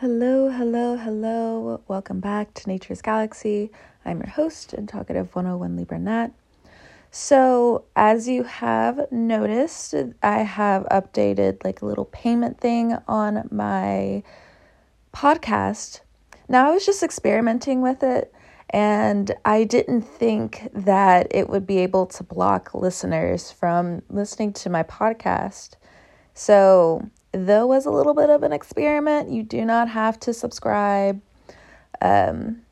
Hello, hello, hello. Welcome back to Nature's Galaxy. I'm your host and talkative 101 Libra Nat. So, as you have noticed, I have updated like a little payment thing on my podcast. Now, I was just experimenting with it and I didn't think that it would be able to block listeners from listening to my podcast. So, though was a little bit of an experiment, you do not have to subscribe. Um,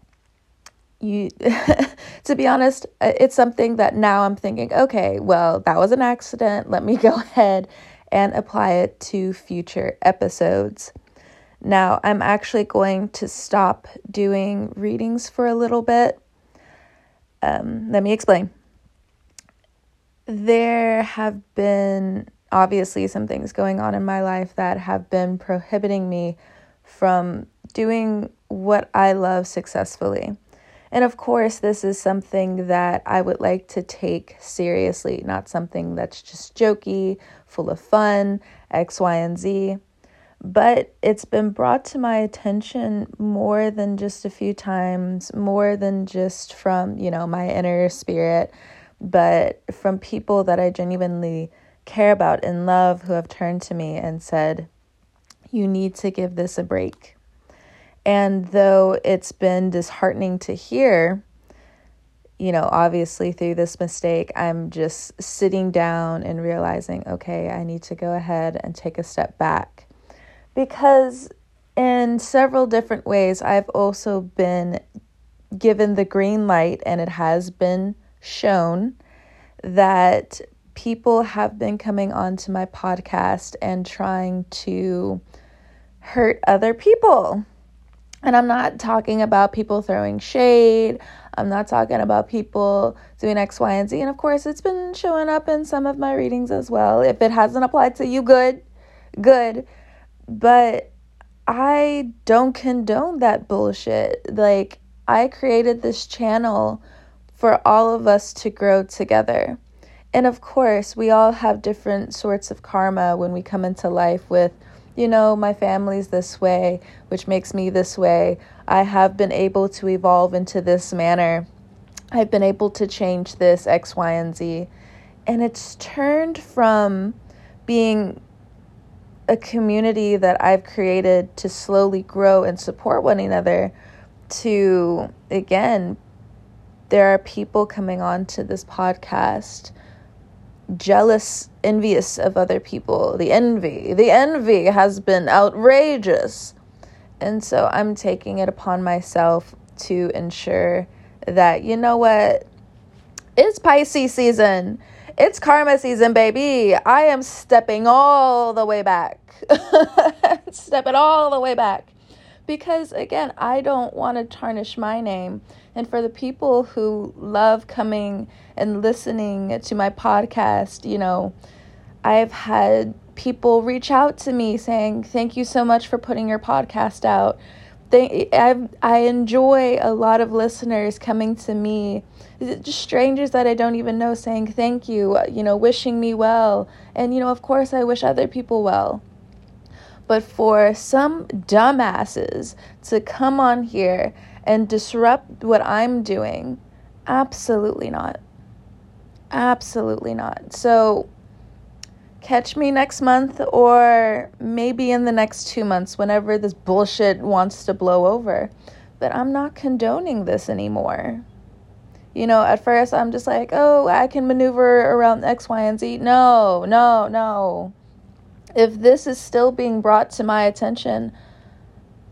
you to be honest, uh, it's something that now I'm thinking, okay, well, that was an accident. Let me go ahead and apply it to future episodes. Now, I'm actually going to stop doing readings for a little bit. Um, let me explain. There have been obviously some things going on in my life that have been prohibiting me from doing what I love successfully. And of course, this is something that I would like to take seriously, not something that's just jokey, full of fun, X, Y, and Z. But it's been brought to my attention more than just a few times, more than just from, you know, my inner spirit, but from people that I genuinely care about and love who have turned to me and said, You need to give this a break. And though it's been disheartening to hear, you know, obviously through this mistake, I'm just sitting down and realizing, okay, I need to go ahead and take a step back. Because in several different ways, I've also been given the green light and it has been shown that people have been coming onto my podcast and trying to hurt other people. And I'm not talking about people throwing shade. I'm not talking about people doing X, Y, and Z. And of course, it's been showing up in some of my readings as well. If it hasn't applied to you, good, good. But I don't condone that bullshit. Like, I created this channel for all of us to grow together. And of course, we all have different sorts of karma when we come into life with, you know, my family's this way, which makes me this way. I have been able to evolve into this manner. I've been able to change this X, Y, and Z. And it's turned from being a community that I've created to slowly grow and support one another to, again, there are people coming on to this podcast jealous, envious of other people. The envy, the envy has been outrageous. And so I'm taking it upon myself to ensure that, you know what? It's Pisces season. It's karma season, baby. I am stepping all the way back. stepping all the way back. Because again, I don't want to tarnish my name. And for the people who love coming and listening to my podcast, you know, I've had people reach out to me saying, Thank you so much for putting your podcast out. They, I, I enjoy a lot of listeners coming to me, just strangers that I don't even know, saying thank you, you know, wishing me well. And, you know, of course, I wish other people well. But for some dumbasses to come on here and disrupt what I'm doing, absolutely not. Absolutely not. So, catch me next month or maybe in the next two months whenever this bullshit wants to blow over. But I'm not condoning this anymore. You know, at first I'm just like, oh, I can maneuver around X, Y, and Z. No, no, no. If this is still being brought to my attention,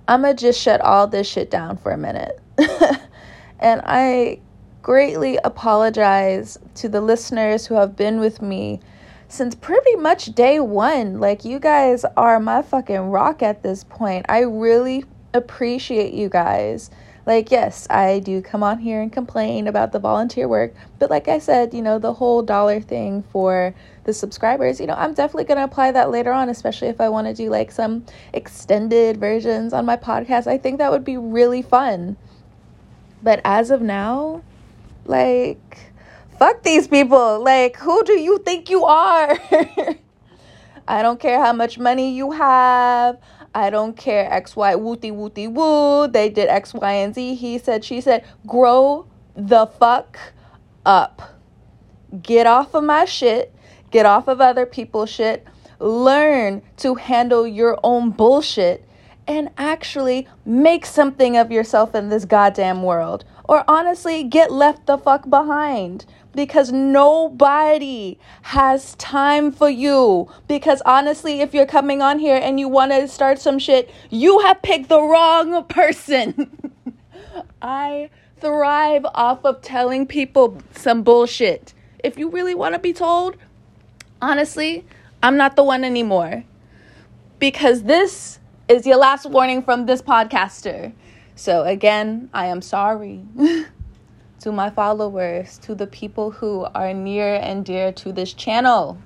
I'm going to just shut all this shit down for a minute. and I greatly apologize to the listeners who have been with me since pretty much day one. Like, you guys are my fucking rock at this point. I really appreciate you guys. Like, yes, I do come on here and complain about the volunteer work, but like I said, you know, the whole dollar thing for the subscribers, you know, I'm definitely going to apply that later on, especially if I want to do like some extended versions on my podcast. I think that would be really fun. But as of now, like, fuck these people. Like, who do you think you are? I don't care how much money you have. I don't care. X, Y, wooty, wooty, woo. They did X, Y, and Z. He said, she said, grow the fuck up. Get off of my shit. Get off of other people's shit. Learn to handle your own bullshit and actually make something of yourself in this goddamn world. Or honestly, get left the fuck behind because nobody has time for you. Because honestly, if you're coming on here and you want to start some shit, you have picked the wrong person. I thrive off of telling people some bullshit. If you really want to be told, honestly, I'm not the one anymore. Because this is your last warning from this podcaster. So, again, I am sorry. to my followers, to the people who are near and dear to this channel,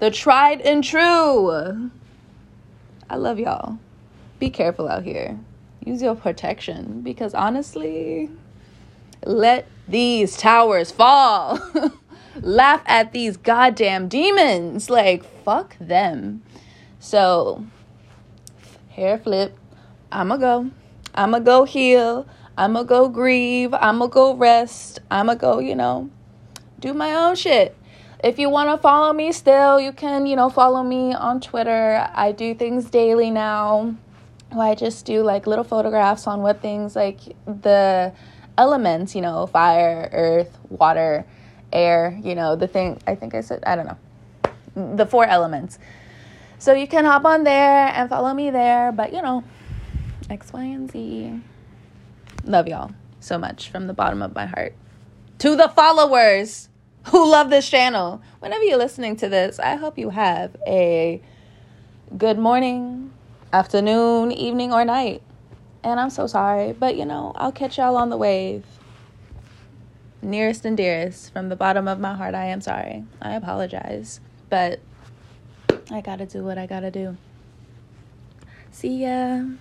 the tried and true. I love y'all. Be careful out here. Use your protection because honestly, let these towers fall. Laugh at these goddamn demons. Like, fuck them. So, hair flip. I'ma go. I'ma go heal. I'ma go grieve, I'ma go rest, I'ma go, you know, do my own shit. If you want to follow me still, you can, you know, follow me on Twitter. I do things daily now. I just do like little photographs on what things like the elements, you know, fire, earth, water, air, you know, the thing, I think I said, I don't know, the four elements. So you can hop on there and follow me there, but you know, X, Y, and Z. Love y'all so much from the bottom of my heart. To the followers who love this channel, whenever you're listening to this, I hope you have a good morning, afternoon, evening, or night. And I'm so sorry, but you know, I'll catch y'all on the wave. Nearest and dearest, from the bottom of my heart, I am sorry. I apologize. But I gotta do what I gotta do. See ya.